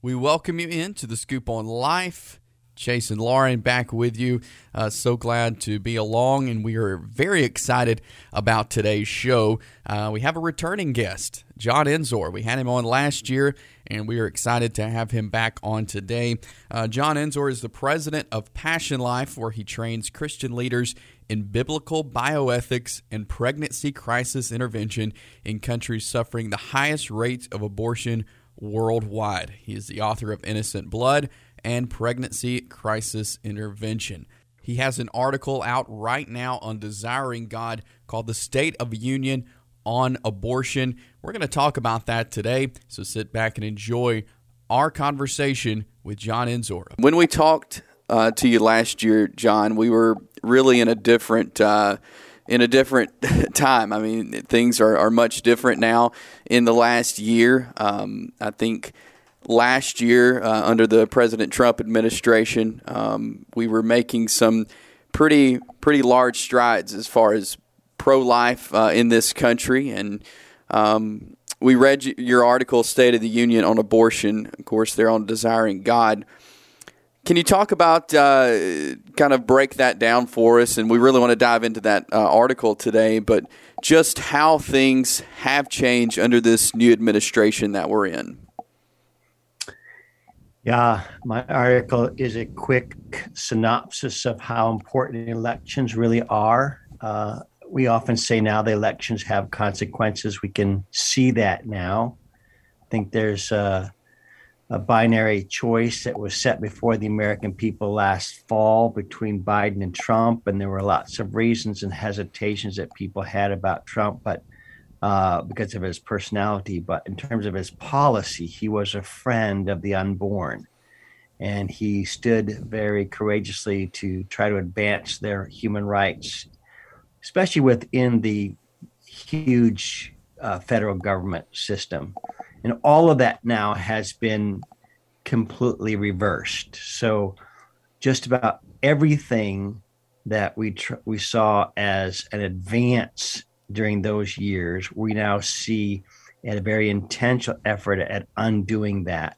We welcome you into the Scoop on Life. Chase and Lauren back with you. Uh, so glad to be along, and we are very excited about today's show. Uh, we have a returning guest, John Ensor. We had him on last year, and we are excited to have him back on today. Uh, John Ensor is the president of Passion Life, where he trains Christian leaders in biblical bioethics and pregnancy crisis intervention in countries suffering the highest rates of abortion worldwide. He is the author of Innocent Blood and Pregnancy Crisis Intervention. He has an article out right now on Desiring God called The State of Union on Abortion. We're going to talk about that today, so sit back and enjoy our conversation with John Ensor. When we talked uh, to you last year, John, we were really in a different. Uh, in a different time. I mean, things are, are much different now in the last year. Um, I think last year, uh, under the President Trump administration, um, we were making some pretty pretty large strides as far as pro life uh, in this country. And um, we read your article, State of the Union on Abortion. Of course, they're on Desiring God. Can you talk about uh, kind of break that down for us? And we really want to dive into that uh, article today, but just how things have changed under this new administration that we're in. Yeah, my article is a quick synopsis of how important elections really are. Uh, we often say now the elections have consequences. We can see that now. I think there's uh, a binary choice that was set before the American people last fall between Biden and Trump, and there were lots of reasons and hesitations that people had about Trump, but uh, because of his personality. But in terms of his policy, he was a friend of the unborn, and he stood very courageously to try to advance their human rights, especially within the huge uh, federal government system and all of that now has been completely reversed. So just about everything that we tr- we saw as an advance during those years, we now see at a very intentional effort at undoing that,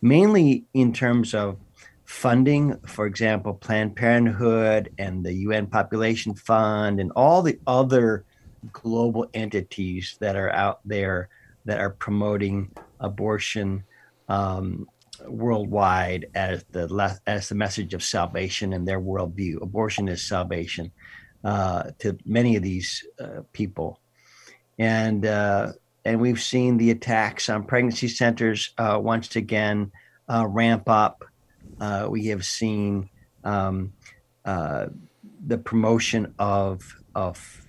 mainly in terms of funding, for example, Planned Parenthood and the UN Population Fund and all the other global entities that are out there that are promoting abortion um, worldwide as the as the message of salvation in their worldview. Abortion is salvation uh, to many of these uh, people, and uh, and we've seen the attacks on pregnancy centers uh, once again uh, ramp up. Uh, we have seen um, the promotion of of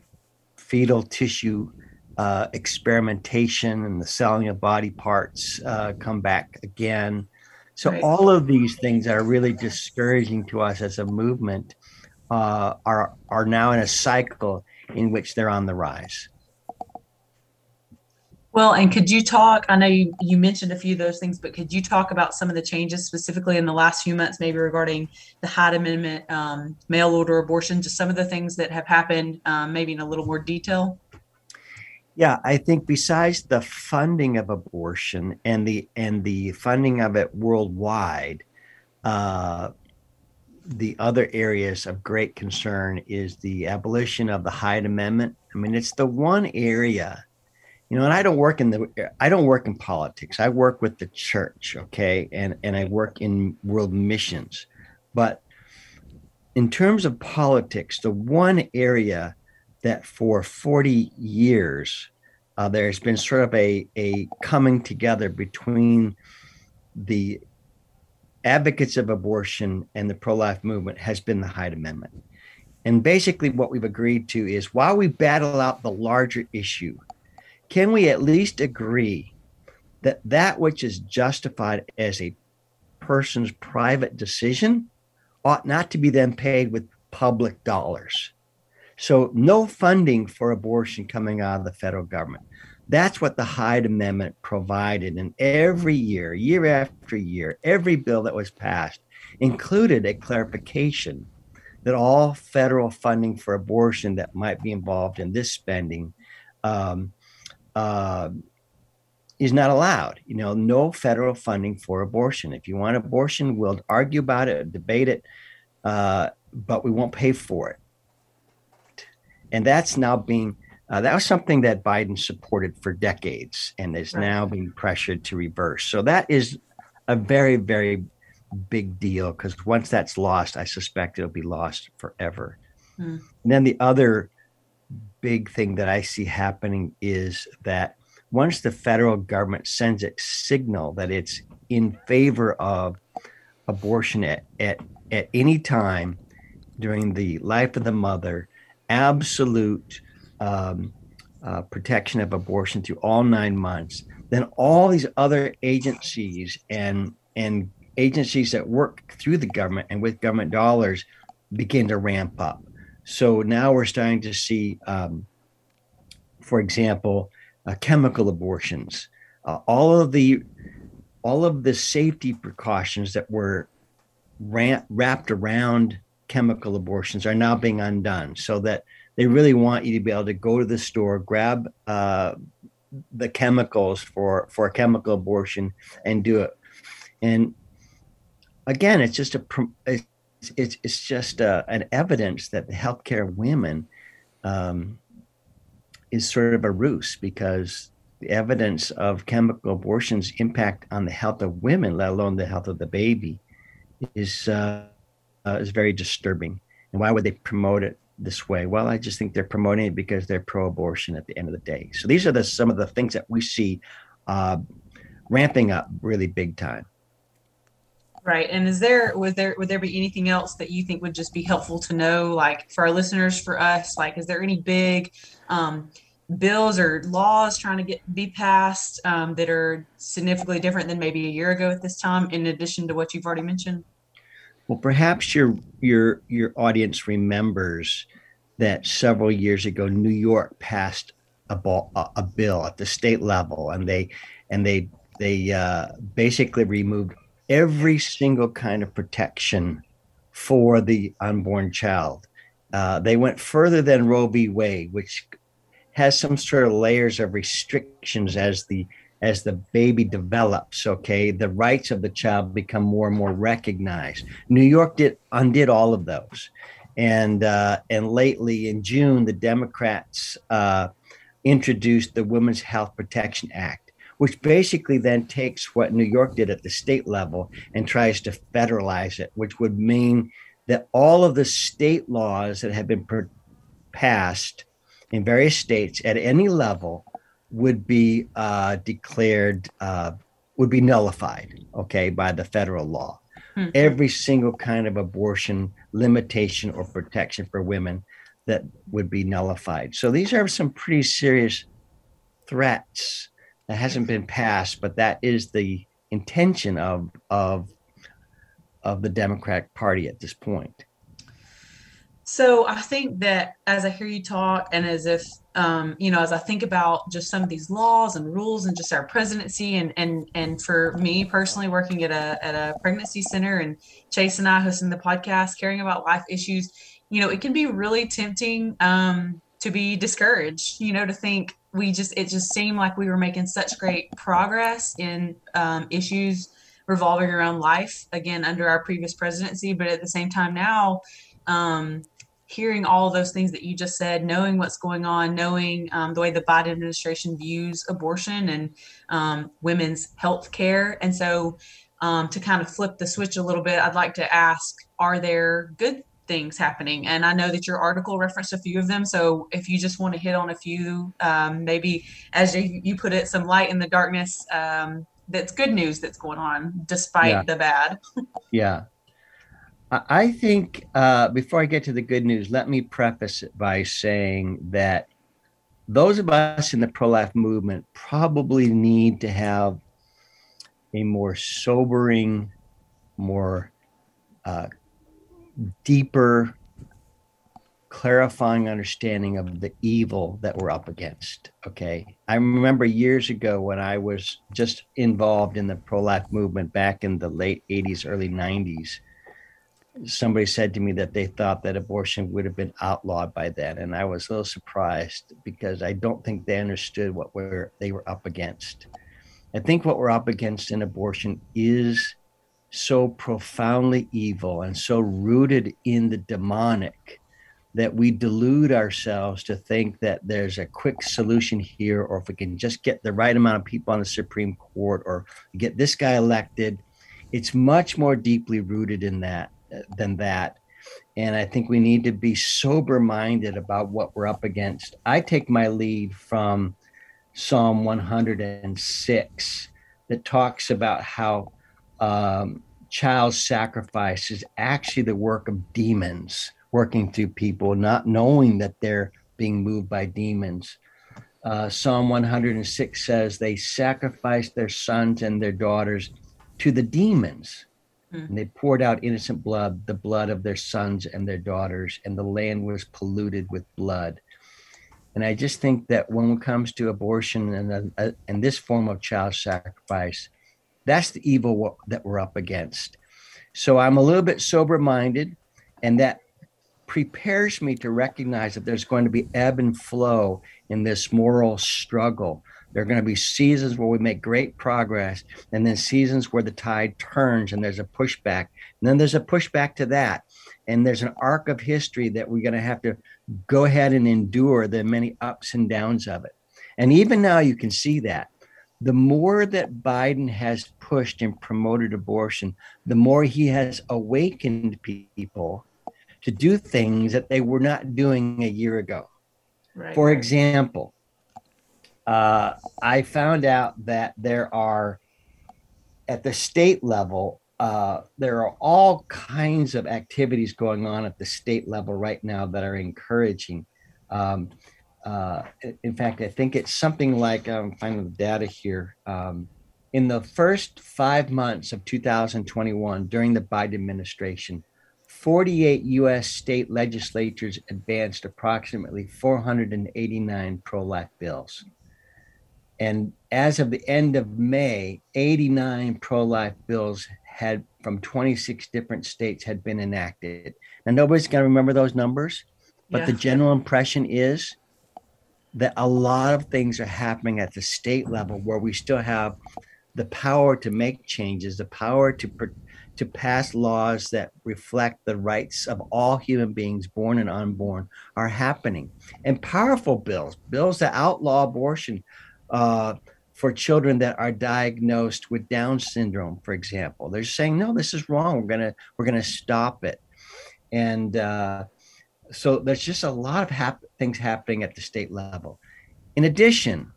fetal tissue uh, experimentation and the selling of body parts uh, come back again. So right. all of these things that are really discouraging to us as a movement uh, are are now in a cycle in which they're on the rise. Well, and could you talk? I know you, you mentioned a few of those things, but could you talk about some of the changes specifically in the last few months, maybe regarding the Hyde Amendment, um, mail order abortion, just some of the things that have happened, um, maybe in a little more detail? Yeah, I think besides the funding of abortion and the and the funding of it worldwide, uh, the other areas of great concern is the abolition of the Hyde Amendment. I mean, it's the one area, you know, and I don't work in the I don't work in politics. I work with the church, okay, and and I work in world missions, but in terms of politics, the one area that for 40 years uh, there's been sort of a, a coming together between the advocates of abortion and the pro life movement has been the Hyde Amendment. And basically, what we've agreed to is while we battle out the larger issue, can we at least agree that that which is justified as a person's private decision ought not to be then paid with public dollars? So, no funding for abortion coming out of the federal government. That's what the Hyde Amendment provided. And every year, year after year, every bill that was passed included a clarification that all federal funding for abortion that might be involved in this spending um, uh, is not allowed. You know, no federal funding for abortion. If you want abortion, we'll argue about it, debate it, uh, but we won't pay for it. And that's now being uh, that was something that Biden supported for decades and is right. now being pressured to reverse. So that is a very, very big deal because once that's lost, I suspect it'll be lost forever. Mm. And then the other big thing that I see happening is that once the federal government sends a signal that it's in favor of abortion at, at, at any time during the life of the mother, absolute um, uh, protection of abortion through all nine months, then all these other agencies and and agencies that work through the government and with government dollars begin to ramp up. So now we're starting to see, um, for example, uh, chemical abortions. Uh, all of the all of the safety precautions that were wrapped around chemical abortions are now being undone, so that they really want you to be able to go to the store, grab uh, the chemicals for for a chemical abortion, and do it. And again, it's just a it's it's, it's just a, uh, an evidence that the healthcare of women um, is sort of a ruse because the evidence of chemical abortions impact on the health of women, let alone the health of the baby, is uh, uh, is very disturbing. And why would they promote it this way? Well, I just think they're promoting it because they're pro-abortion at the end of the day. So these are the some of the things that we see uh, ramping up really big time. Right. And is there would there would there be anything else that you think would just be helpful to know, like for our listeners, for us? Like, is there any big um, bills or laws trying to get be passed um, that are significantly different than maybe a year ago at this time, in addition to what you've already mentioned? Well, perhaps your your your audience remembers that several years ago, New York passed a, ball, a, a bill at the state level, and they and they they uh, basically removed every single kind of protection for the unborn child. Uh, they went further than Roe v. Wade, which has some sort of layers of restrictions as the as the baby develops. Okay, the rights of the child become more and more recognized. New York did undid all of those, and uh, and lately in June, the Democrats uh, introduced the Women's Health Protection Act which basically then takes what New York did at the state level and tries to federalize it, which would mean that all of the state laws that have been per- passed in various states at any level would be uh, declared uh, would be nullified okay by the federal law hmm. every single kind of abortion limitation or protection for women that would be nullified so these are some pretty serious threats that hasn't been passed, but that is the intention of of of the Democratic Party at this point. So I think that as I hear you talk, and as if um, you know, as I think about just some of these laws and rules, and just our presidency, and and and for me personally, working at a at a pregnancy center, and Chase and I hosting the podcast, caring about life issues, you know, it can be really tempting um, to be discouraged. You know, to think, we just it just seemed like we were making such great progress in um, issues revolving around life again under our previous presidency but at the same time now um, hearing all those things that you just said knowing what's going on knowing um, the way the biden administration views abortion and um, women's health care and so um, to kind of flip the switch a little bit i'd like to ask are there good things happening. And I know that your article referenced a few of them. So if you just want to hit on a few, um, maybe as you, you, put it, some light in the darkness, um, that's good news that's going on despite yeah. the bad. yeah. I think uh, before I get to the good news, let me preface it by saying that those of us in the pro life movement probably need to have a more sobering, more uh, deeper, clarifying understanding of the evil that we're up against. Okay. I remember years ago when I was just involved in the pro life movement back in the late 80s, early 90s. Somebody said to me that they thought that abortion would have been outlawed by then. And I was a little surprised because I don't think they understood what we're, they were up against. I think what we're up against in abortion is so profoundly evil and so rooted in the demonic that we delude ourselves to think that there's a quick solution here, or if we can just get the right amount of people on the Supreme Court or get this guy elected. It's much more deeply rooted in that than that. And I think we need to be sober minded about what we're up against. I take my lead from Psalm 106 that talks about how um, child sacrifice is actually the work of demons working through people, not knowing that they're being moved by demons. Uh, Psalm 106 says they sacrificed their sons and their daughters to the demons. Mm. And they poured out innocent blood, the blood of their sons and their daughters, and the land was polluted with blood. And I just think that when it comes to abortion and, uh, and this form of child sacrifice, that's the evil that we're up against. So I'm a little bit sober minded, and that prepares me to recognize that there's going to be ebb and flow in this moral struggle. There are going to be seasons where we make great progress, and then seasons where the tide turns and there's a pushback. And then there's a pushback to that. And there's an arc of history that we're going to have to go ahead and endure the many ups and downs of it. And even now, you can see that. The more that Biden has pushed and promoted abortion, the more he has awakened people to do things that they were not doing a year ago. Right. For example, uh, I found out that there are, at the state level, uh, there are all kinds of activities going on at the state level right now that are encouraging. Um, uh, in fact, I think it's something like I'm finding the data here. Um, in the first five months of 2021, during the Biden administration, 48 U.S. state legislatures advanced approximately 489 pro life bills. And as of the end of May, 89 pro life bills had from 26 different states had been enacted. Now, nobody's going to remember those numbers, but yeah. the general impression is that a lot of things are happening at the state level where we still have the power to make changes, the power to to pass laws that reflect the rights of all human beings, born and unborn, are happening. And powerful bills, bills that outlaw abortion uh, for children that are diagnosed with Down syndrome, for example. They're saying, no, this is wrong. We're gonna we're gonna stop it. And uh, so there's just a lot of hap- things happening at the state level. In addition,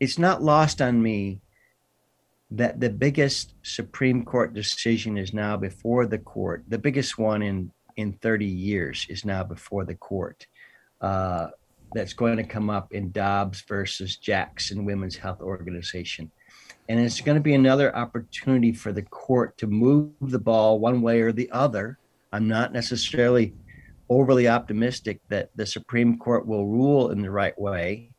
it's not lost on me that the biggest Supreme Court decision is now before the court. The biggest one in in 30 years is now before the court. Uh, that's going to come up in Dobbs versus Jackson Women's Health Organization. And it's going to be another opportunity for the court to move the ball one way or the other. I'm not necessarily overly optimistic that the Supreme Court will rule in the right way.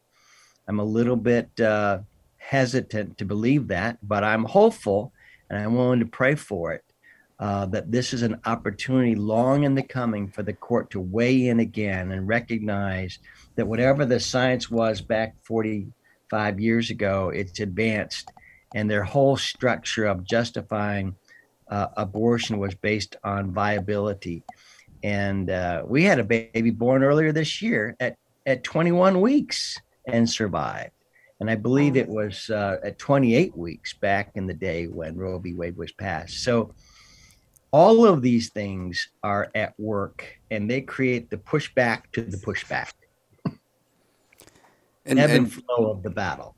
I'm a little bit uh, hesitant to believe that, but I'm hopeful and I'm willing to pray for it. Uh, that this is an opportunity long in the coming for the court to weigh in again and recognize that whatever the science was back 45 years ago, it's advanced, and their whole structure of justifying uh, abortion was based on viability. And uh, we had a baby born earlier this year at, at 21 weeks and survived. And I believe it was uh, at 28 weeks back in the day when Roe v. Wade was passed. So all of these things are at work and they create the pushback to the pushback. And, ebb and, and flow of the battle.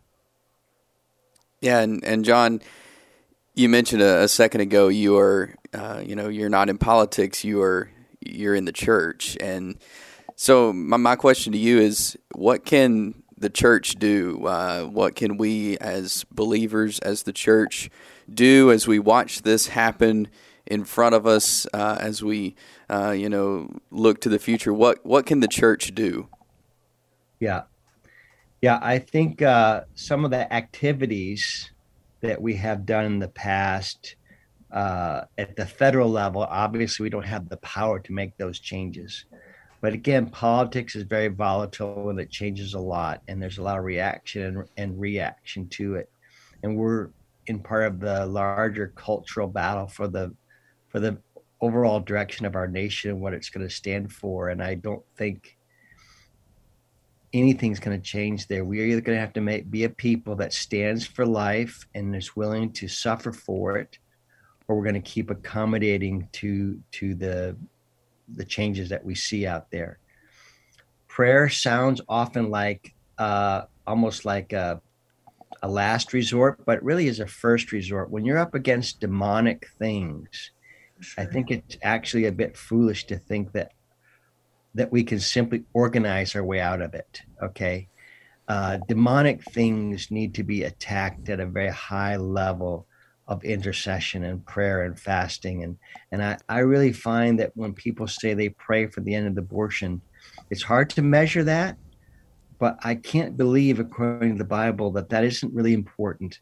Yeah, and, and John, you mentioned a, a second ago you are, uh, you know, you're not in politics. You are, you're in the church, and so my my question to you is, what can the church do? Uh, what can we as believers, as the church, do as we watch this happen in front of us? Uh, as we, uh, you know, look to the future, what what can the church do? Yeah, yeah. I think uh, some of the activities that we have done in the past. Uh, at the federal level, obviously, we don't have the power to make those changes. But again, politics is very volatile and it changes a lot, and there's a lot of reaction and, and reaction to it. And we're in part of the larger cultural battle for the for the overall direction of our nation what it's going to stand for. And I don't think anything's going to change there. We are either going to have to make, be a people that stands for life and is willing to suffer for it, or we're going to keep accommodating to to the the changes that we see out there. Prayer sounds often like uh, almost like a, a last resort, but really is a first resort. When you're up against demonic things, sure. I think it's actually a bit foolish to think that that we can simply organize our way out of it. Okay. Uh, demonic things need to be attacked at a very high level of intercession and prayer and fasting. And, and I, I really find that when people say they pray for the end of abortion, it's hard to measure that, but I can't believe, according to the Bible, that that isn't really important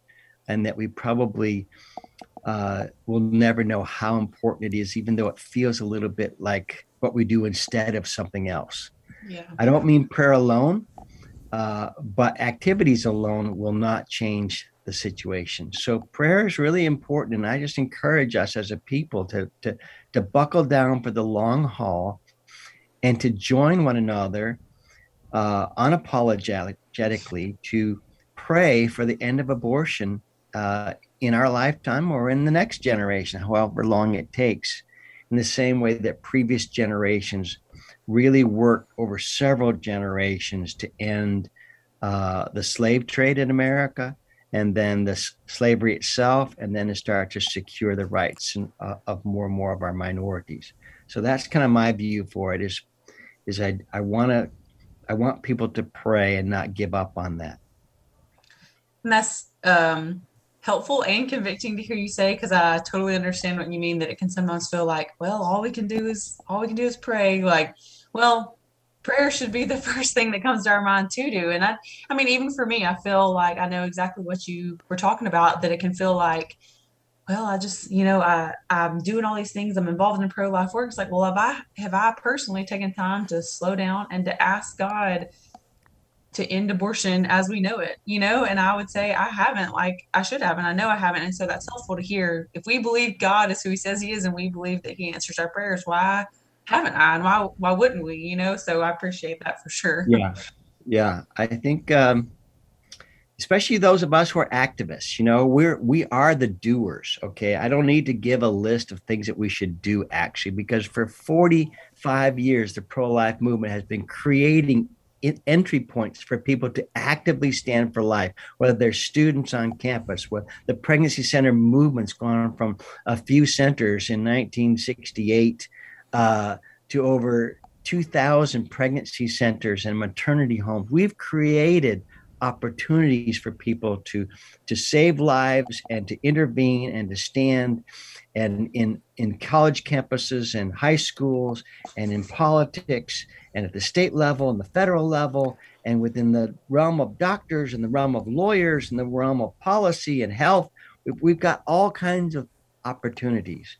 and that we probably uh, will never know how important it is, even though it feels a little bit like what we do instead of something else. Yeah. I don't mean prayer alone, uh, but activities alone will not change the situation. So prayer is really important, and I just encourage us as a people to to to buckle down for the long haul, and to join one another uh, unapologetically to pray for the end of abortion uh, in our lifetime or in the next generation, however long it takes in the same way that previous generations really worked over several generations to end uh, the slave trade in America and then the slavery itself, and then to start to secure the rights in, uh, of more and more of our minorities. So that's kind of my view for it. Is is I I want to I want people to pray and not give up on that. And that's um, helpful and convicting to hear you say because I totally understand what you mean that it can sometimes feel like, well, all we can do is all we can do is pray. Like, well, prayer should be the first thing that comes to our mind to do. And I I mean, even for me, I feel like I know exactly what you were talking about, that it can feel like, well, I just, you know, I, I'm doing all these things. I'm involved in pro-life work. It's like, well, have I have I personally taken time to slow down and to ask God to end abortion as we know it, you know? And I would say I haven't, like I should have, and I know I haven't. And so that's helpful to hear. If we believe God is who he says he is and we believe that he answers our prayers, why haven't I? And why why wouldn't we, you know? So I appreciate that for sure. Yeah. Yeah. I think um especially those of us who are activists, you know, we're we are the doers. Okay. I don't need to give a list of things that we should do actually, because for 45 years the pro-life movement has been creating entry points for people to actively stand for life, whether they're students on campus, where the pregnancy center movement's gone from a few centers in 1968 uh, to over 2,000 pregnancy centers and maternity homes. We've created opportunities for people to to save lives and to intervene and to stand and in in college campuses and high schools and in politics and at the state level and the federal level and within the realm of doctors and the realm of lawyers and the realm of policy and health. We've got all kinds of opportunities.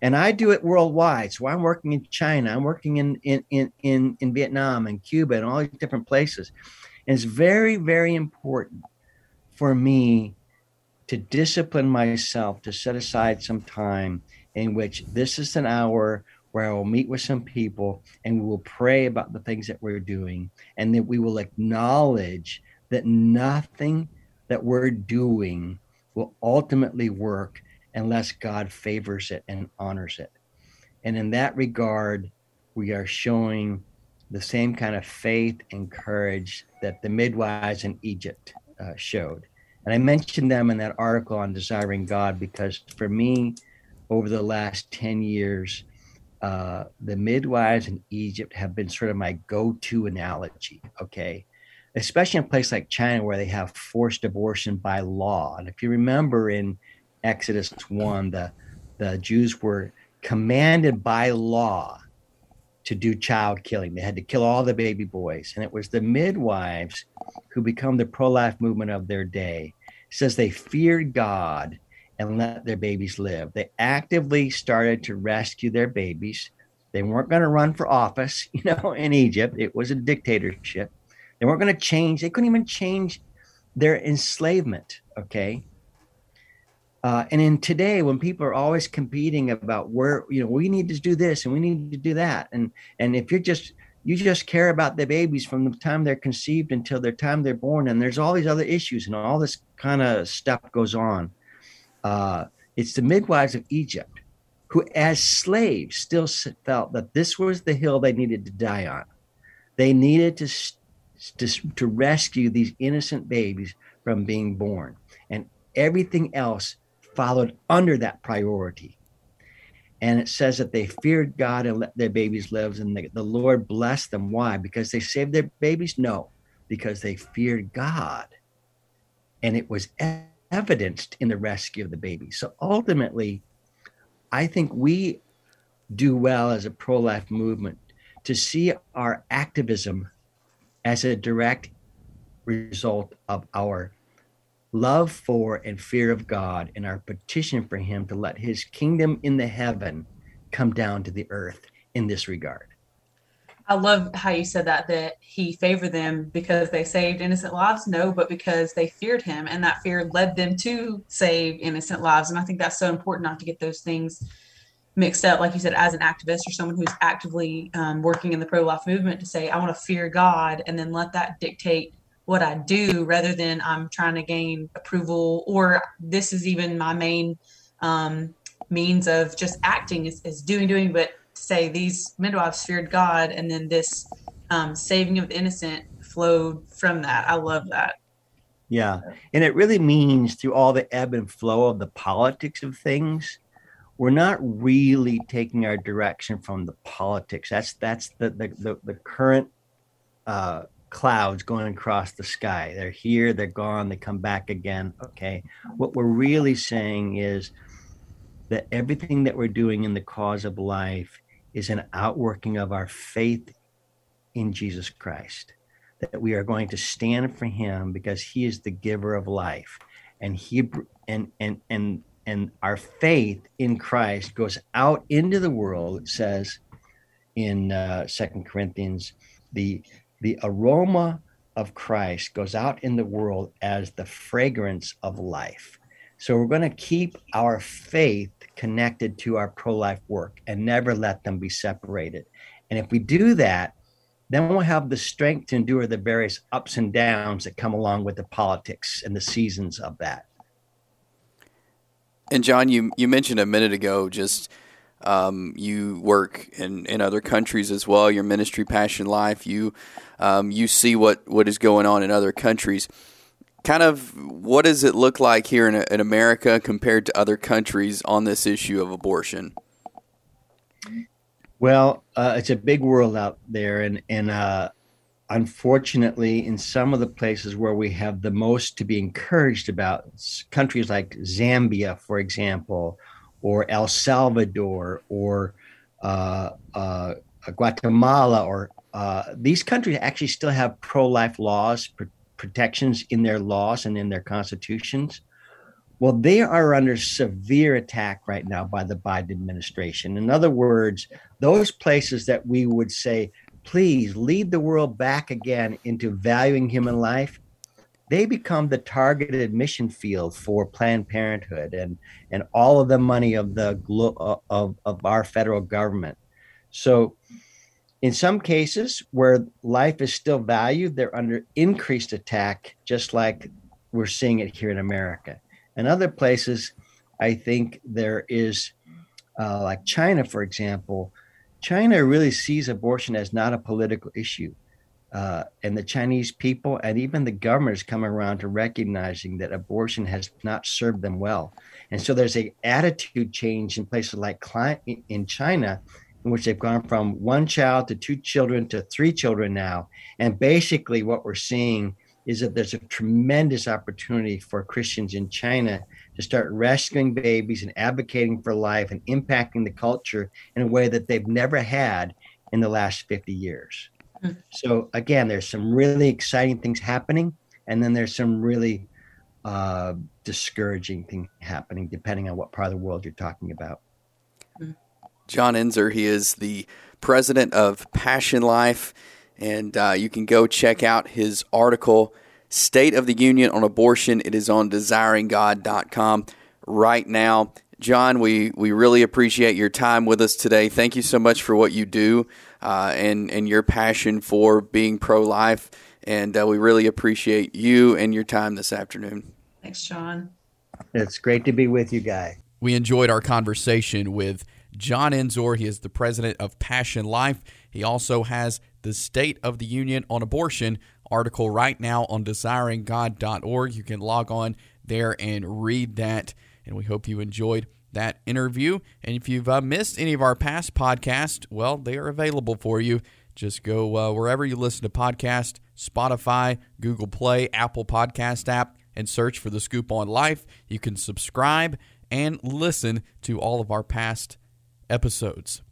And i do it worldwide. So i'm working in china. I'm working in in in in, in vietnam and cuba and all these different places and it's very very important for me to discipline myself to set aside some time in which this is an hour where I will meet with some people and we will pray about the things that we're doing and that we will acknowledge that nothing that we're doing will ultimately work unless God favors it and honors it. And in that regard, we are showing the same kind of faith and courage that the midwives in Egypt uh, showed. And I mentioned them in that article on Desiring God because for me, over the last 10 years, uh, the midwives in Egypt have been sort of my go to analogy, okay? Especially in a place like China where they have forced abortion by law. And if you remember in Exodus 1, the, the Jews were commanded by law to do child killing. They had to kill all the baby boys. And it was the midwives who become the pro life movement of their day. It says they feared God and let their babies live. They actively started to rescue their babies They weren't going to run for office, you know, in Egypt. It was a dictatorship. They weren't going to change. They couldn't even change their enslavement. Okay. Uh, and in today, when people are always competing about where you know we need to do this and we need to do that, and and if you're just you just care about the babies from the time they're conceived until the time they're born, and there's all these other issues and all this kind of stuff goes on. Uh, it's the midwives of Egypt who, as slaves, still felt that this was the hill they needed to die on. They needed to to, to rescue these innocent babies from being born. And everything else followed under that priority. And it says that they feared God and let their babies live, and the, Lord blessed them. Why? Because they saved their babies? No, because they feared God. And it was evidenced in the rescue of the babies. So ultimately, I think we do well as a pro life movement to see our activism as a direct result of our love for and fear of God and our petition for Him to let His kingdom in the heaven come down to the earth in this regard. I love how you said that that he favored them because they saved innocent lives. No, but because they feared him, and that fear led them to save innocent lives. And I think that's so important not to get those things mixed up. Like you said, as an activist or someone who's actively um, working in the pro life movement, to say I want to fear God and then let that dictate what I do rather than I'm trying to gain approval or this is even my main um, means of just acting is, is, doing, doing. But say these midwives feared God and then this um, saving of the innocent flowed from that. I love that. Yeah. And it really means through all the ebb and flow of the politics of things, we're not really taking our direction from the politics. That's that's the the, the, the current uh, clouds going across the sky. They're here, they're gone, they come back again. Okay. What we're really saying is that everything that we're doing in the cause of life is an outworking of our faith in Jesus Christ. That we are going to stand for him because he is the giver of life. And he and and and and our faith in Christ goes out into the world. It says in uh, Second Corinthians, the the aroma of Christ goes out in the world as the fragrance of life. So we're going to keep our faith connected to our pro life work and never let them be separated. And if we do that, then we'll have the strength to endure the various ups and downs that come along with the politics and the seasons of that. And John, you you mentioned a minute ago just um, you work in, in other countries as well. Your ministry, passion, life. You um, you see what, what is going on in other countries. Kind of, what does it look like here in, in America compared to other countries on this issue of abortion? Well, uh, it's a big world out there, and and uh, unfortunately, in some of the places where we have the most to be encouraged about, countries like Zambia, for example, or El Salvador or uh, uh, Guatemala or uh, these countries actually still have pro-life laws, pr- protections in their laws and in their constitutions. Well, they are under severe attack right now by the Biden administration. In other words, those places that we would say, please lead the world back again into valuing human life, they become the targeted mission field for Planned Parenthood and and all of the money of the uh, of of our federal government. So, in some cases where life is still valued, they're under increased attack, just like we're seeing it here in America. In other places, I think there is, uh, like China, for example. China really sees abortion as not a political issue uh, and the Chinese people and even the government is coming around to recognizing that abortion has not served them well. And so there's a attitude change in places like in China, in which they've gone from one child to two children to three children now. And basically, what we're seeing is that there's a tremendous opportunity for Christians in China to start rescuing babies and advocating for life and impacting the culture in a way that they've never had in the last 50 years. So again, there's some really exciting things happening, and then there's some really uh, discouraging thing happening, depending on what part of the world you're talking about. John Ensor. He is the president of Passion Life, and uh, you can go check out his article, State of the Union on Abortion. It is on desiringgod.com right now. John, we, we really appreciate your time with us today. Thank you so much for what you do uh, and, and your passion for being pro life. And uh, we really appreciate you and your time this afternoon. Thanks, John. It's great to be with you, Guy. We enjoyed our conversation with John Ensor. He is the president of Passion Life. He also has the State of the Union on Abortion article right now on desiringgod.org. You can log on there and read that. And we hope you enjoyed that interview. And if you've uh, missed any of our past podcasts, well, they are available for you. Just go uh, wherever you listen to podcasts Spotify, Google Play, Apple Podcast app, and search for The Scoop on Life. You can subscribe and listen to all of our past episodes.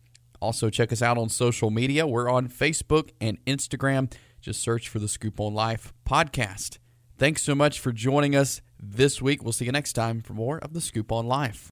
Also, check us out on social media. We're on Facebook and Instagram. Just search for the Scoop on Life podcast. Thanks so much for joining us this week. We'll see you next time for more of the Scoop on Life.